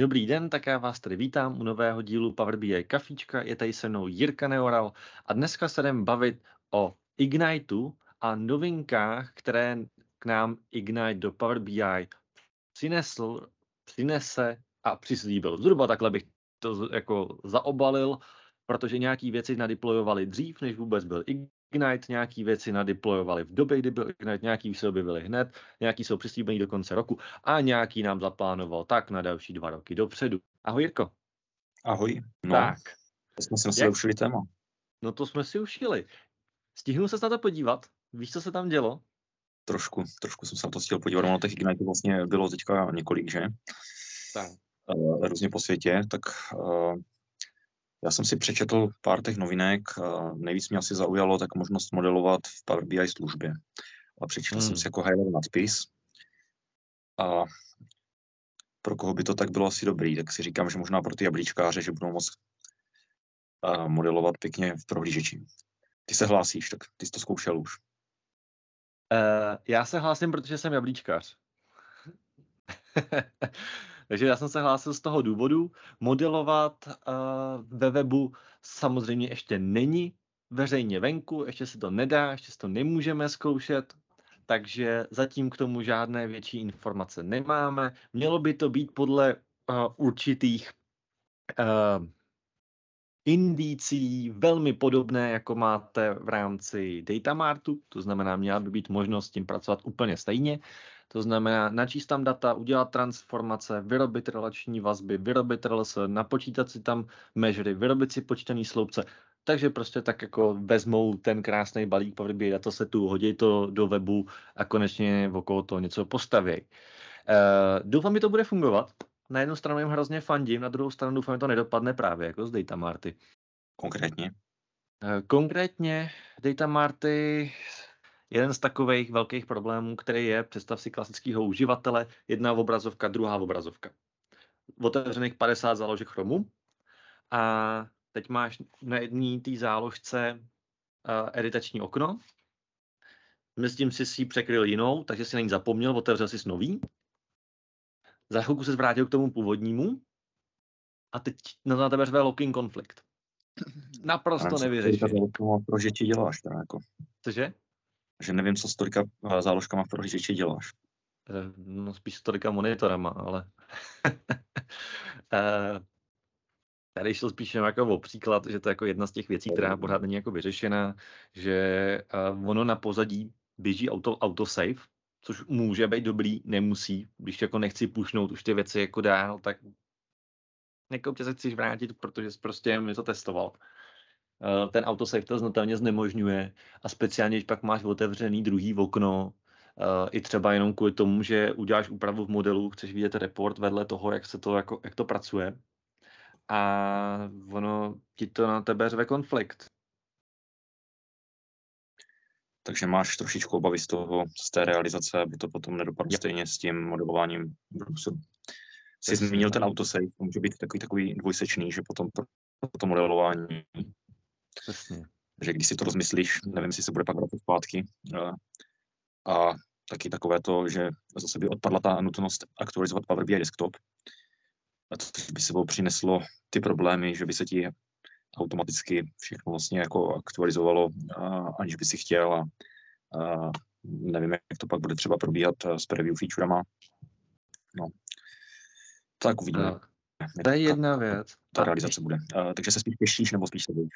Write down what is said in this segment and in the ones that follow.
Dobrý den, tak já vás tady vítám u nového dílu Power BI Kafíčka. Je tady se mnou Jirka Neoral a dneska se jdeme bavit o Igniteu a novinkách, které k nám Ignite do Power BI přinesl, přinese a přislíbil. Zhruba takhle bych to jako zaobalil, protože nějaký věci nadiplojovaly dřív, než vůbec byl Ignite, nějaký věci nadiplojovaly v době, kdy byl Ignite, nějaký se objevily hned, nějaký jsou přislíbení do konce roku a nějaký nám zaplánoval tak na další dva roky dopředu. Ahoj Jirko. Ahoj. No, tak. To jsme si sebe ušili téma. No to jsme si ušili. Stihnul se na to podívat? Víš, co se tam dělo? Trošku, trošku jsem se na to chtěl podívat. Ono těch Ignite vlastně bylo teďka několik, že? Tak. Uh, různě po světě, tak uh, já jsem si přečetl pár těch novinek, nejvíc mě asi zaujalo tak možnost modelovat v Power BI službě. A přečetl hmm. jsem si jako high nadpis. A pro koho by to tak bylo asi dobrý, tak si říkám, že možná pro ty jablíčkáře, že budou moct modelovat pěkně v prohlížeči. Ty se hlásíš, tak ty jsi to zkoušel už. Uh, já se hlásím, protože jsem jablíčkář. Takže já jsem se hlásil z toho důvodu. Modelovat uh, ve webu samozřejmě ještě není veřejně venku, ještě se to nedá, ještě se to nemůžeme zkoušet, takže zatím k tomu žádné větší informace nemáme. Mělo by to být podle uh, určitých uh, indicí velmi podobné, jako máte v rámci Datamartu, to znamená, měla by být možnost s tím pracovat úplně stejně. To znamená načíst tam data, udělat transformace, vyrobit relační vazby, vyrobit RLS, napočítat si tam measury, vyrobit si počítaný sloupce. Takže prostě tak jako vezmou ten krásný balík Power BI datasetu, hodí to do webu a konečně okolo toho něco postaví. Uh, doufám, že to bude fungovat. Na jednu stranu jim hrozně fandím, na druhou stranu doufám, že to nedopadne právě jako z Datamarty. Konkrétně? Uh, konkrétně Datamarty jeden z takových velkých problémů, který je, představ si klasického uživatele, jedna obrazovka, druhá obrazovka. Otevřených 50 záložek chromu a teď máš na jedné té záložce uh, editační okno, mezi tím si si překryl jinou, takže si na ní zapomněl, otevřel si nový. Za chvilku se zvrátil k tomu původnímu a teď na tebe řve locking konflikt. Naprosto nevyřešený. Proč ti děláš? Teda jako. Cože? Že nevím, co s tolika eh, záložkama v prohlížeči děláš. Eh, no spíš s tolika monitorama, ale eh, tady šlo spíš jako o příklad, že to je jako jedna z těch věcí, která pořád není jako vyřešená, že ono na pozadí běží auto, autosave, což může být dobrý, nemusí. Když jako nechci pušnout už ty věci jako dál, tak jako se chceš vrátit, protože jsi prostě mi to testoval. Eh, ten autosave to znatelně znemožňuje a speciálně, když pak máš otevřený druhý okno, eh, i třeba jenom kvůli tomu, že uděláš úpravu v modelu, chceš vidět report vedle toho, jak se to, jako, jak to pracuje a ono ti to na tebe řve konflikt. Takže máš trošičku obavy z toho, z té realizace, aby to potom nedopadlo stejně s tím modelováním Bruselu. Jsi zmínil ten autosave, to může být takový, takový dvojsečný, že potom pro to modelování Přesně. Že když si to rozmyslíš, nevím, jestli se bude pak vracet zpátky. A taky takové to, že zase by odpadla ta nutnost aktualizovat Power BI desktop. A to by sebou přineslo ty problémy, že by se ti automaticky všechno vlastně jako aktualizovalo, aniž by si chtěl. A, a nevím, jak to pak bude třeba probíhat s preview featurema. No. Tak uvidíme. No. To je jedna věc. Ta realizace bude. Uh, takže se spíš těšíš nebo spíš se bojíš?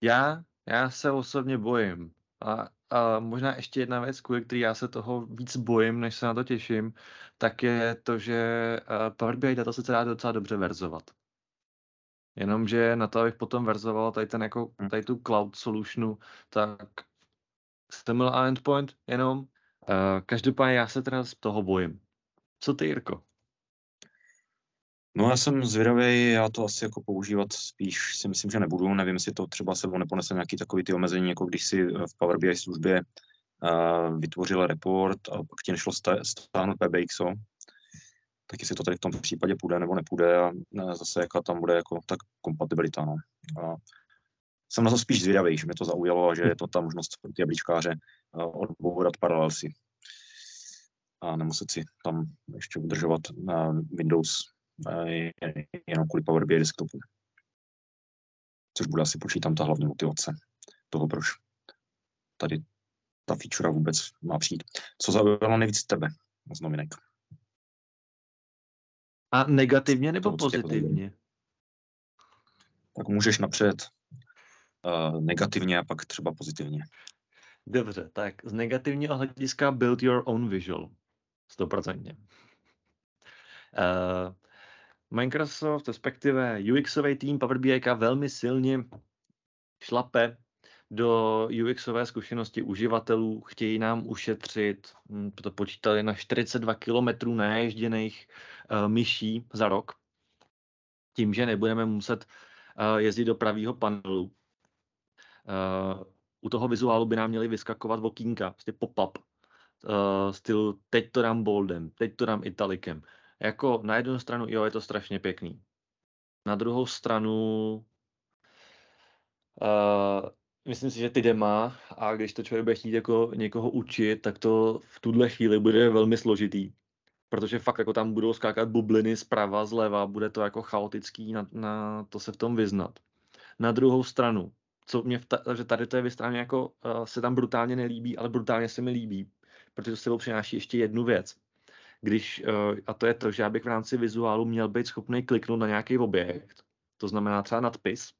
Já, já se osobně bojím. A, a možná ještě jedna věc, kvůli který já se toho víc bojím, než se na to těším, tak je to, že eh, Power BI data se dá docela dobře verzovat. Jenomže na to, abych potom verzoval tady, ten jako, hm. tady tu cloud solutionu, tak HTML a endpoint jenom. Uh, každopádně já se teda z toho bojím. Co ty, Jirko? No já jsem zvědavý, já to asi jako používat spíš si myslím, že nebudu. Nevím, jestli to třeba sebou neponese nějaký takový ty omezení, jako když si v Power BI službě uh, vytvořil report a pak ti nešlo stáhnout PBXO, tak jestli to tady v tom případě půjde nebo nepůjde a zase jaká tam bude jako tak kompatibilita. No. A jsem na to spíš zvědavý, že mě to zaujalo a že je to ta možnost pro ty jablíčkáře uh, odbourat paralelsy a nemuset si tam ještě udržovat na Windows jenom kvůli Power BI desktopu. Což bude asi počítám ta hlavní motivace toho, proč tady ta feature vůbec má přijít. Co zaujalo nejvíc tebe z nominek? A negativně nebo Tomu, pozitivně? Tak můžeš napřed uh, negativně a pak třeba pozitivně. Dobře, tak z negativního hlediska build your own visual. 100%. Uh, Microsoft, respektive UXový tým Power BI velmi silně šlape do UXové zkušenosti uživatelů, chtějí nám ušetřit, hm, to počítali na 42 km naježděných uh, myší za rok, tím, že nebudeme muset uh, jezdit do pravého panelu. Uh, u toho vizuálu by nám měly vyskakovat okýnka, prostě pop-up, uh, styl teď to dám boldem, teď to dám italikem. Jako na jednu stranu, jo, je to strašně pěkný. Na druhou stranu, uh, myslím si, že ty dema a když to člověk bude chtít jako někoho učit, tak to v tuhle chvíli bude velmi složitý. Protože fakt jako tam budou skákat bubliny zprava, zleva, bude to jako chaotický na, na to se v tom vyznat. Na druhou stranu, co mě, ta, že tady to je vystraně jako uh, se tam brutálně nelíbí, ale brutálně se mi líbí, protože to sebou přináší ještě jednu věc. Když, uh, a to je to, že já bych v rámci vizuálu měl být schopný kliknout na nějaký objekt, to znamená třeba nadpis,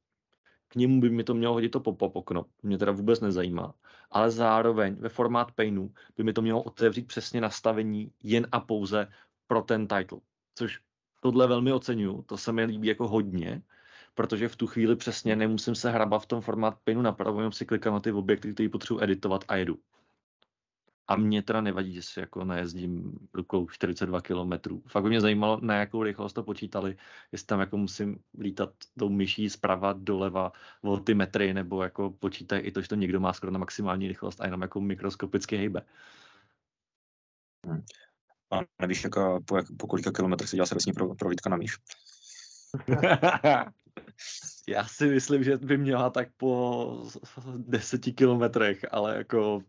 k němu by mi to mělo hodit to pop-up okno, mě teda vůbec nezajímá, ale zároveň ve formát painu by mi to mělo otevřít přesně nastavení jen a pouze pro ten title, což tohle velmi oceňuju, to se mi líbí jako hodně, protože v tu chvíli přesně nemusím se hrabat v tom formát pinu napravo, jenom si klikám na ty objekty, které potřebuji editovat a jedu. A mě teda nevadí, že si jako nejezdím rukou 42 km. Fakt by mě zajímalo, na jakou rychlost to počítali, jestli tam jako musím lítat tou myší zprava doleva o ty metry, nebo jako počítají i to, že to někdo má skoro na maximální rychlost a jenom jako mikroskopicky hejbe. Hmm. A nevíš, jaká, po, jak, po kolika kilometrech se dělá servisní prohlídka na myš? Já si myslím, že by měla tak po deseti kilometrech, ale jako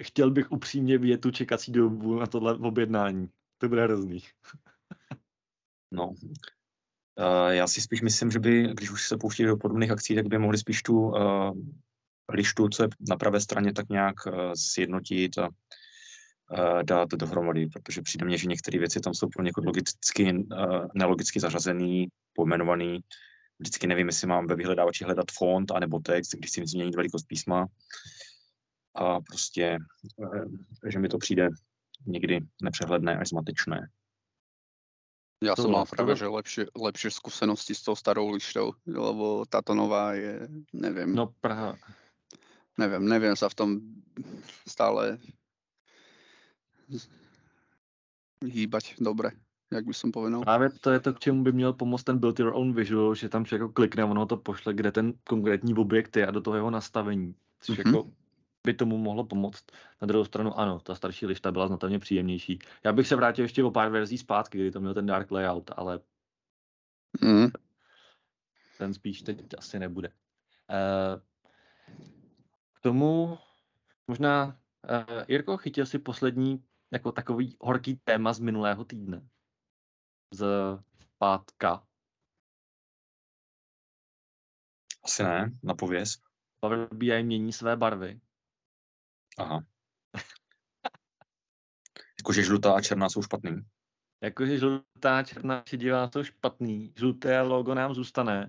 chtěl bych upřímně vidět tu čekací dobu na tohle objednání. To bude hrozný. no. Uh, já si spíš myslím, že by, když už se pouští do podobných akcí, tak by mohli spíš tu uh, lištu, co je na pravé straně, tak nějak uh, sjednotit a uh, dát dohromady, protože přijde mně, že některé věci tam jsou pro někoho logicky, uh, nelogicky zařazený, pojmenovaný. Vždycky nevím, jestli mám ve vyhledávači hledat font anebo text, když si změnit velikost písma. A prostě, uh, že mi to přijde někdy nepřehledné až zmatečné. Ja som mal práve, že lepšie, lepšie skúsenosti s tou starou lištou, lebo táto nová je, neviem. No práve. Neviem, neviem sa v tom stále hýbať dobre, jak by som povedal. Právě to je to, k čemu by měl pomoct ten build your own visual, že tam člověk klikne a ono to pošle, kde ten konkrétní objekt je a do toho jeho nastavení. Což mm-hmm. jako by tomu mohlo pomoct. Na druhou stranu ano, ta starší lišta byla znatelně příjemnější. Já bych se vrátil ještě o pár verzí zpátky, kdy to měl ten dark layout, ale mm. ten spíš teď asi nebude. Uh, k tomu možná, uh, Jirko, chytil si poslední jako takový horký téma z minulého týdne. Z pátka. Asi ne, napověz. Power BI mění své barvy. Aha. Jakože žlutá a černá jsou špatný. Jakože žlutá, černá, šedivá jsou špatný. Žluté logo nám zůstane.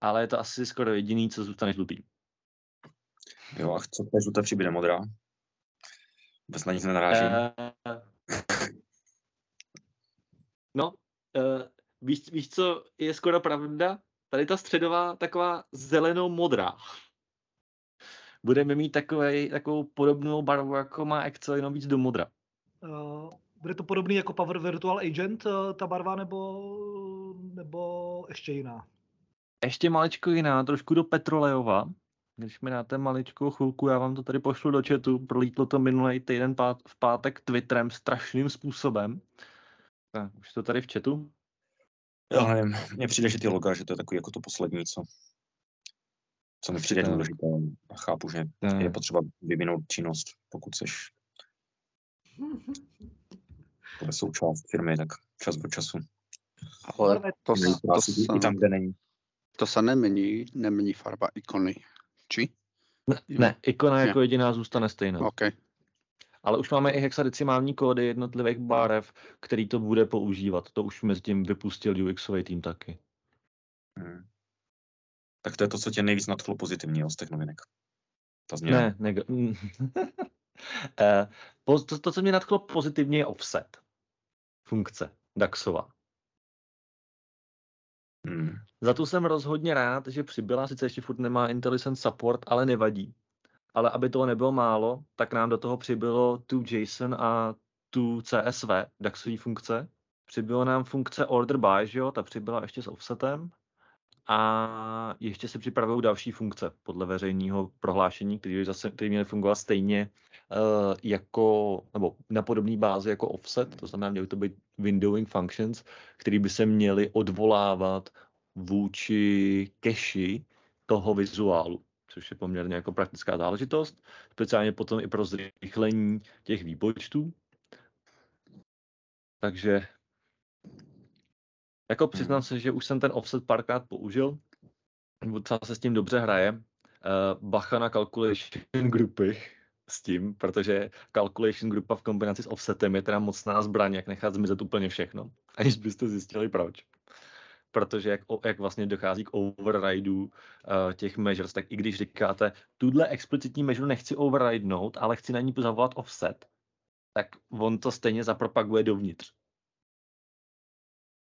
Ale je to asi skoro jediný, co zůstane žlutý. Jo, a co to žluté přibude modrá? Vůbec na nic nenarážím. Uh, no, uh, víš, víš, co je skoro pravda? Tady ta středová taková zelenou-modrá. Budeme mít takovej, takovou podobnou barvu, jako má Excel, jenom víc do modra. Uh, bude to podobný jako Power Virtual Agent, uh, ta barva, nebo, nebo ještě jiná? Ještě maličko jiná, trošku do Petrolejova. Když mi dáte maličkou chvilku, já vám to tady pošlu do chatu. Prolítlo to minulý týden pát, v pátek Twitterem strašným způsobem. Tak, už to tady v chatu? Já nevím, mně přijde, že ty loga, že to je takový jako to poslední, co, co mi přijde důležité. Chápu, že je potřeba vyvinout činnost, pokud seš to je součást firmy, tak čas od času Ale to, Není s- to, sa, i tam, kde není. to sa nemení, nemení farba ikony. Či? Ne, ne ikona Ne. jako jediná zůstane stejná. OK. Ale už máme i hexadecimální kódy jednotlivých barev, který to bude používat. To už mezi tím vypustil UXový tým taky. Hmm. Tak to je to, co tě nejvíc nadchlo pozitivního z těch novinek. Ta změna. Ne, neg- Eh, to, to, co mě nadchlo pozitivně, je offset. Funkce DAXová. Hmm. Za tu jsem rozhodně rád, že přibyla, sice ještě furt nemá IntelliSense support, ale nevadí. Ale aby toho nebylo málo, tak nám do toho přibylo tu JSON a tu CSV, DAXové funkce. Přibylo nám funkce order by, že jo, ta přibyla ještě s offsetem. A ještě se připravují další funkce podle veřejného prohlášení, které zase který měly fungovat stejně uh, jako, nebo na podobné bázi jako offset, to znamená, měly to být windowing functions, které by se měly odvolávat vůči cache toho vizuálu, což je poměrně jako praktická záležitost, speciálně potom i pro zrychlení těch výpočtů. Takže jako přiznám se, že už jsem ten offset párkrát použil, docela se s tím dobře hraje. Uh, bacha na calculation grupy s tím, protože calculation grupa v kombinaci s offsetem je teda mocná zbraň, jak nechat zmizet úplně všechno, aniž byste zjistili proč. Protože jak, jak vlastně dochází k overrideu uh, těch measures, tak i když říkáte, tuhle explicitní measure nechci overridenout, ale chci na ní zavolat offset, tak on to stejně zapropaguje dovnitř.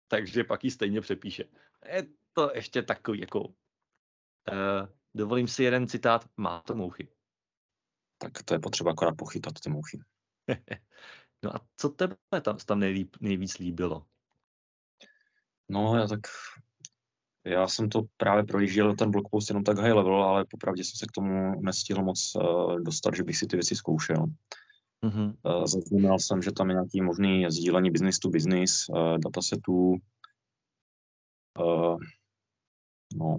Takže pak ji stejně přepíše. Je to ještě takový jako... Uh, dovolím si jeden citát, má to mouchy. Tak to je potřeba akorát pochytat ty mouchy. No a co tebe tam, tam nejlíp, nejvíc líbilo? No, já tak... Já jsem to právě projížděl ten blogpost jenom tak high level, ale popravdě jsem se k tomu nestihl moc uh, dostat, že bych si ty věci zkoušel. Mm-hmm. Uh, zaznamenal jsem, že tam je nějaký možný sdílení business to business, uh, datasetů. Uh, no,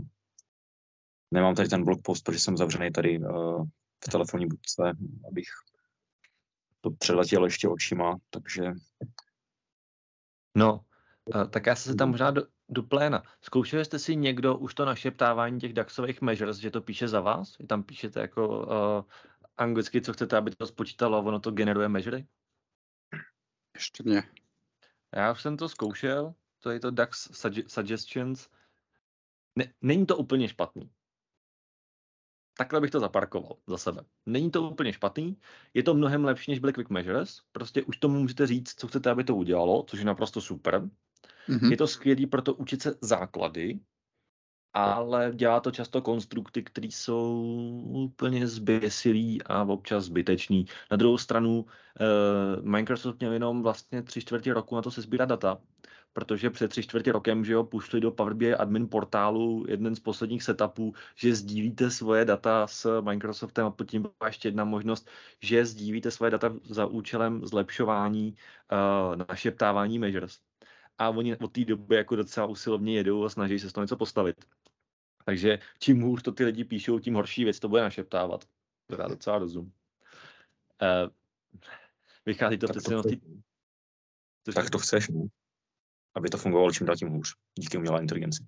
nemám tady ten blogpost, protože jsem zavřený tady uh, v telefonní budce, abych to přeletěl ještě očima, takže No, uh, tak já se tam možná do, do pléna. Zkoušeli jste si někdo už to našeptávání těch DAXových measures, že to píše za vás? Tam píšete jako uh, anglicky, co chcete, aby to spočítalo a ono to generuje measury? Ešte nie. Já už jsem to zkoušel, to je to DAX sugge- Suggestions. Ne, není to úplně špatný. Takhle bych to zaparkoval za sebe. Není to úplně špatný, je to mnohem lepší, než byly Quick Measures. Prostě už tomu můžete říct, co chcete, aby to udělalo, což je naprosto super. Mhm. Je to skvělý pro to učit se základy, ale dělá to často konstrukty, které jsou úplně zběsilý a občas zbytečný. Na druhou stranu eh, Microsoft měl jenom vlastně tři čtvrtě roku na to se sbírat data, protože před tři čtvrtě rokem, že jo, pušli do Power BI admin portálu jeden z posledních setupů, že sdílíte svoje data s Microsoftem a pod tím byla ještě jedna možnost, že sdílíte svoje data za účelem zlepšování uh, našeptávání measures a oni od té doby jako docela usilovně jedou a snaží se z toho něco postavit. Takže čím hůř to ty lidi píšou, tím horší věc to bude našeptávat. To dá docela rozum. Uh, vychází to tak přece jenom to, co tak to chceš, no? aby to fungovalo čím dál tím hůř, díky umělé inteligenci.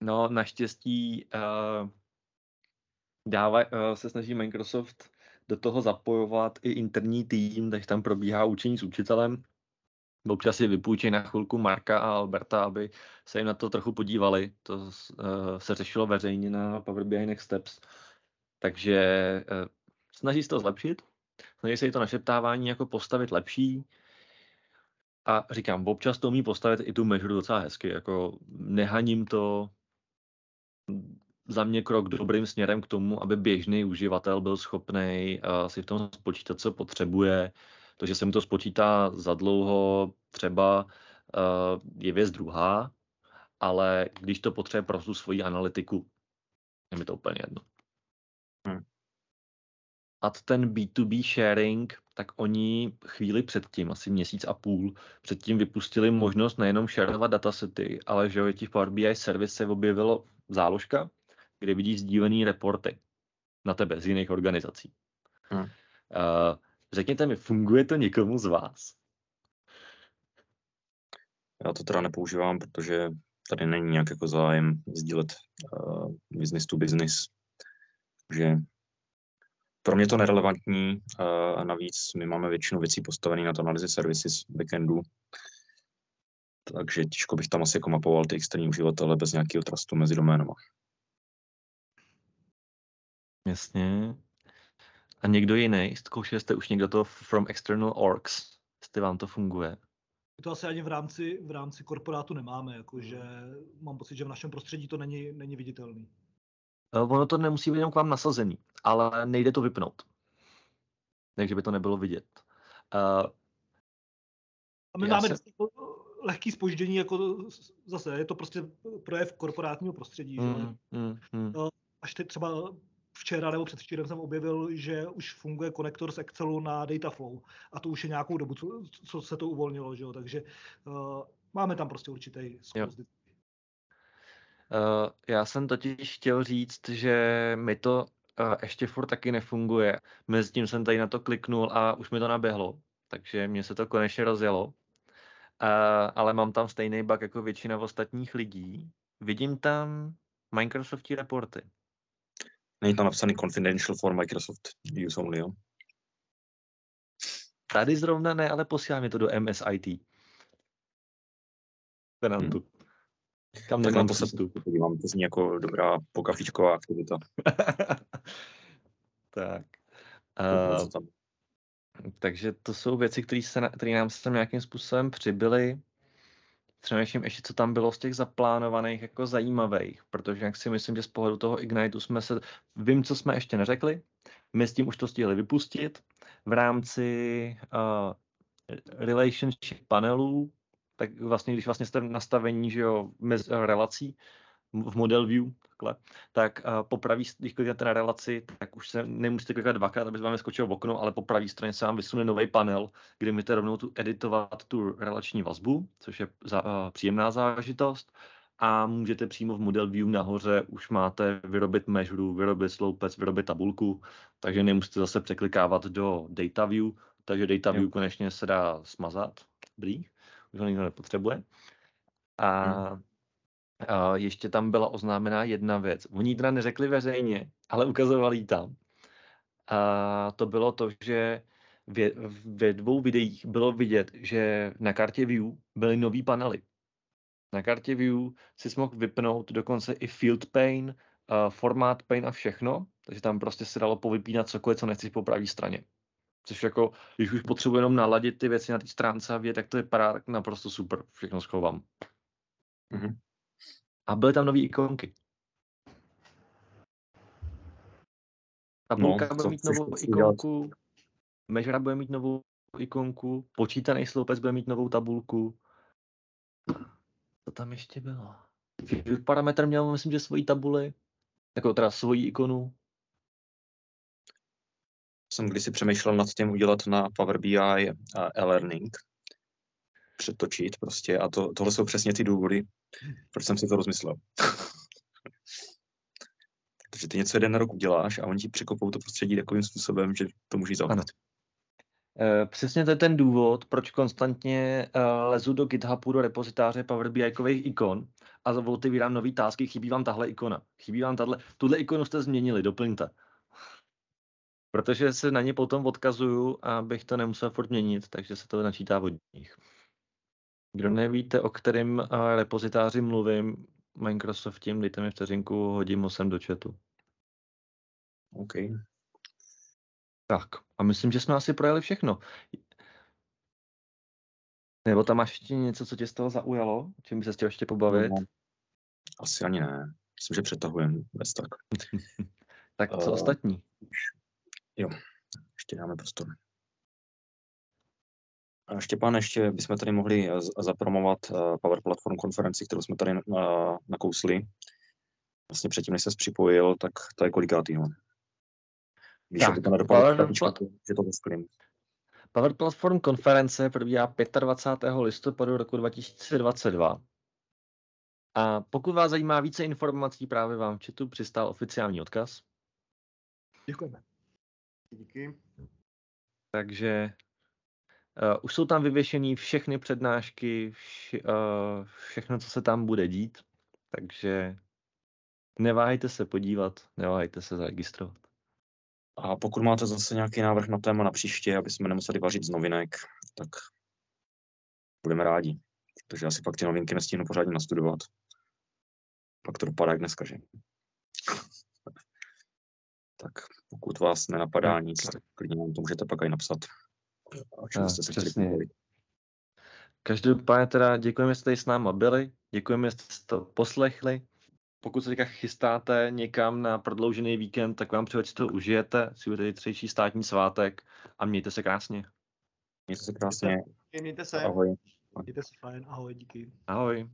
No, naštěstí uh, dává, uh, se snaží Microsoft do toho zapojovat i interní tým, takže tam probíhá učení s učitelem. Občas si vypůjčí na chvilku Marka a Alberta, aby se jim na to trochu podívali. To uh, se řešilo veřejně na Power BI Next Steps. Takže uh, snaží se to zlepšit. Snaží se i to našeptávání jako postavit lepší. A říkám, občas to umí postavit i tu mežuru docela hezky. Jako nehaním to, za mě krok dobrým směrem k tomu, aby běžný uživatel byl schopný uh, si v tom spočítat, co potřebuje. To, že se mu to spočítá za dlouho, třeba uh, je věc druhá, ale když to potřebuje pro tu svoji analytiku, je mi to úplně jedno. Hmm. A ten B2B sharing, tak oni chvíli předtím, asi měsíc a půl, předtím vypustili možnost nejenom sharovat datasety, ale že v Power BI service se objevilo záložka, kde vidíš sdílený reporty na tebe z jiných organizací. Hmm. Uh, řekněte mi, funguje to někomu z vás? Já to teda nepoužívám, protože tady není nějak jako zájem sdílet uh, business to business. Takže pro mě to nerelevantní uh, a navíc my máme většinu věcí postavené na to analýzy services backendu, takže těžko bych tam asi jako mapoval ty externí uživatele bez nějakého trustu mezi doménama. Jasně. A někdo jiný? Zkoušeli jste už někdo to from external orgs? Jestli vám to funguje? To asi ani v rámci, v rámci korporátu nemáme, jakože mám pocit, že v našem prostředí to není, není viditelný. Eh, ono to nemusí být jenom k vám nasazený, ale nejde to vypnout. Takže by to nebylo vidět. Uh, a my máme se... lehký spoždění, jako zase, je to prostě projev korporátního prostředí. Mm, že? Mm, mm. Až teď třeba včera nebo předvčírem jsem objevil, že už funguje konektor z Excelu na Dataflow a to už je nějakou dobu, co, co se to uvolnilo, že jo? takže uh, máme tam prostě určitý sklus. Uh, já jsem totiž chtěl říct, že mi to uh, ještě furt taky nefunguje. Mezi tím jsem tady na to kliknul a už mi to naběhlo, takže mě se to konečně rozjelo. Uh, ale mám tam stejný bug jako většina ostatních lidí. Vidím tam Microsoftí reporty. Není tam napsaný confidential for Microsoft use only, jo? Tady zrovna ne, ale posílám to do MSIT. Tenantu. Hmm. Kam tak nemám přístup. Podívám, to zní jako dobrá pokafičková aktivita. tak. Uh, takže to jsou věci, které nám se tam nějakým způsobem přibyly přemýšlím ještě, co tam bylo z těch zaplánovaných jako zajímavých, protože jak si myslím, že z pohledu toho Igniteu jsme se, vím, co jsme ještě neřekli, my s tím už to stihli vypustit. V rámci uh, relationship panelů, tak vlastně, když vlastně jste v nastavení, že jo, mez, relací, v model view, takhle, tak uh, po pravý, když kliknete na relaci, tak už se nemusíte klikat dvakrát, aby vám skočil v okno, ale po pravé straně se vám vysune nový panel, kde můžete rovnou tu editovat tu relační vazbu, což je za, uh, příjemná záležitost. A můžete přímo v model view nahoře už máte vyrobit measure, vyrobit sloupec, vyrobit tabulku, takže nemusíte zase překlikávat do data view, takže data view konečně se dá smazat, dobrý, už ho nikdo nepotřebuje. A hmm Ještě tam byla oznámená jedna věc. Oni teda neřekli veřejně, ale ukazovali tam. A to bylo to, že ve, ve dvou videích bylo vidět, že na kartě View byly nový panely. Na kartě View si mohl vypnout dokonce i field pane, uh, format pane a všechno, takže tam prostě se dalo povypínat cokoliv, co nechceš po pravé straně. Což jako, když už potřebuji jenom naladit ty věci na té stránce a vědět, tak to vypadá, tak naprosto super, všechno schovám. Mm-hmm. A byly tam nové ikonky. Tabulka no, bude mít novou ikonku, Mežra bude mít novou ikonku, počítaný sloupec bude mít novou tabulku. Co tam ještě bylo? Field parametr měl, myslím, že svoji tabuli, jako teda svoji ikonu. Jsem kdysi přemýšlel nad tím udělat na Power BI e-learning, přetočit prostě a to, tohle jsou přesně ty důvody, proč jsem si to rozmyslel. Protože ty něco jeden na rok uděláš a oni ti překopou to prostředí takovým způsobem, že to můžeš zavřít. Uh, přesně to je ten důvod, proč konstantně uh, lezu do GitHubu, do repozitáře Power BI ikon a otevírám nový tásky, chybí vám tahle ikona, chybí vám tahle, tuhle ikonu jste změnili, doplňte. Protože se na ně potom odkazuju, abych to nemusel furt měnit, takže se to načítá od nich. Kdo nevíte, o kterém eh, repozitáři mluvím, Microsoftím, dejte mi vteřinku, hodím ho sem do chatu. OK. Tak, a myslím, že jsme asi projeli všechno. Nebo tam máš ještě něco, co tě z toho zaujalo? Čím by se chtěl ještě pobavit? No, asi ani ne. Myslím, že přetahujem bez tak. tak co uh, ostatní? Jo, ještě dáme prostor. Štěpán, ještě bychom tady mohli eh, zapromovat eh, Power Platform konferenci, kterou jsme tady eh, nakousli. Vlastně předtím, než se připojil, tak to je kolikátýho? Víš, tak, to Power, plat... že to Power Platform konference probíhá 25. listopadu roku 2022. A pokud vás zajímá více informací, právě vám v chatu přistál oficiální odkaz. Děkujeme. Díky. Takže Uh, už jsou tam vyvěšené všechny přednášky, vše, uh, všechno, co se tam bude dít, takže neváhejte se podívat, neváhejte se zaregistrovat. A pokud máte zase nějaký návrh na téma na příště, aby jsme nemuseli vařit z novinek, tak budeme rádi. Protože asi pak ty novinky nestihnu pořádně nastudovat. Pak to dopadá jak dneska, že? tak pokud vás nenapadá nic, tak klidně nám to můžete pak i napsat. Jste se chtěli Každopádně teda děkujeme, že jste tady s náma byli, děkujeme, že jste to poslechli. Pokud se teďka chystáte někam na prodloužený víkend, tak vám přeju, že to užijete, si budete třejší státní svátek a mějte se krásně. Mějte se krásně. Mějte se. Ahoj. Mějte se fajn. Ahoj, díky. Ahoj.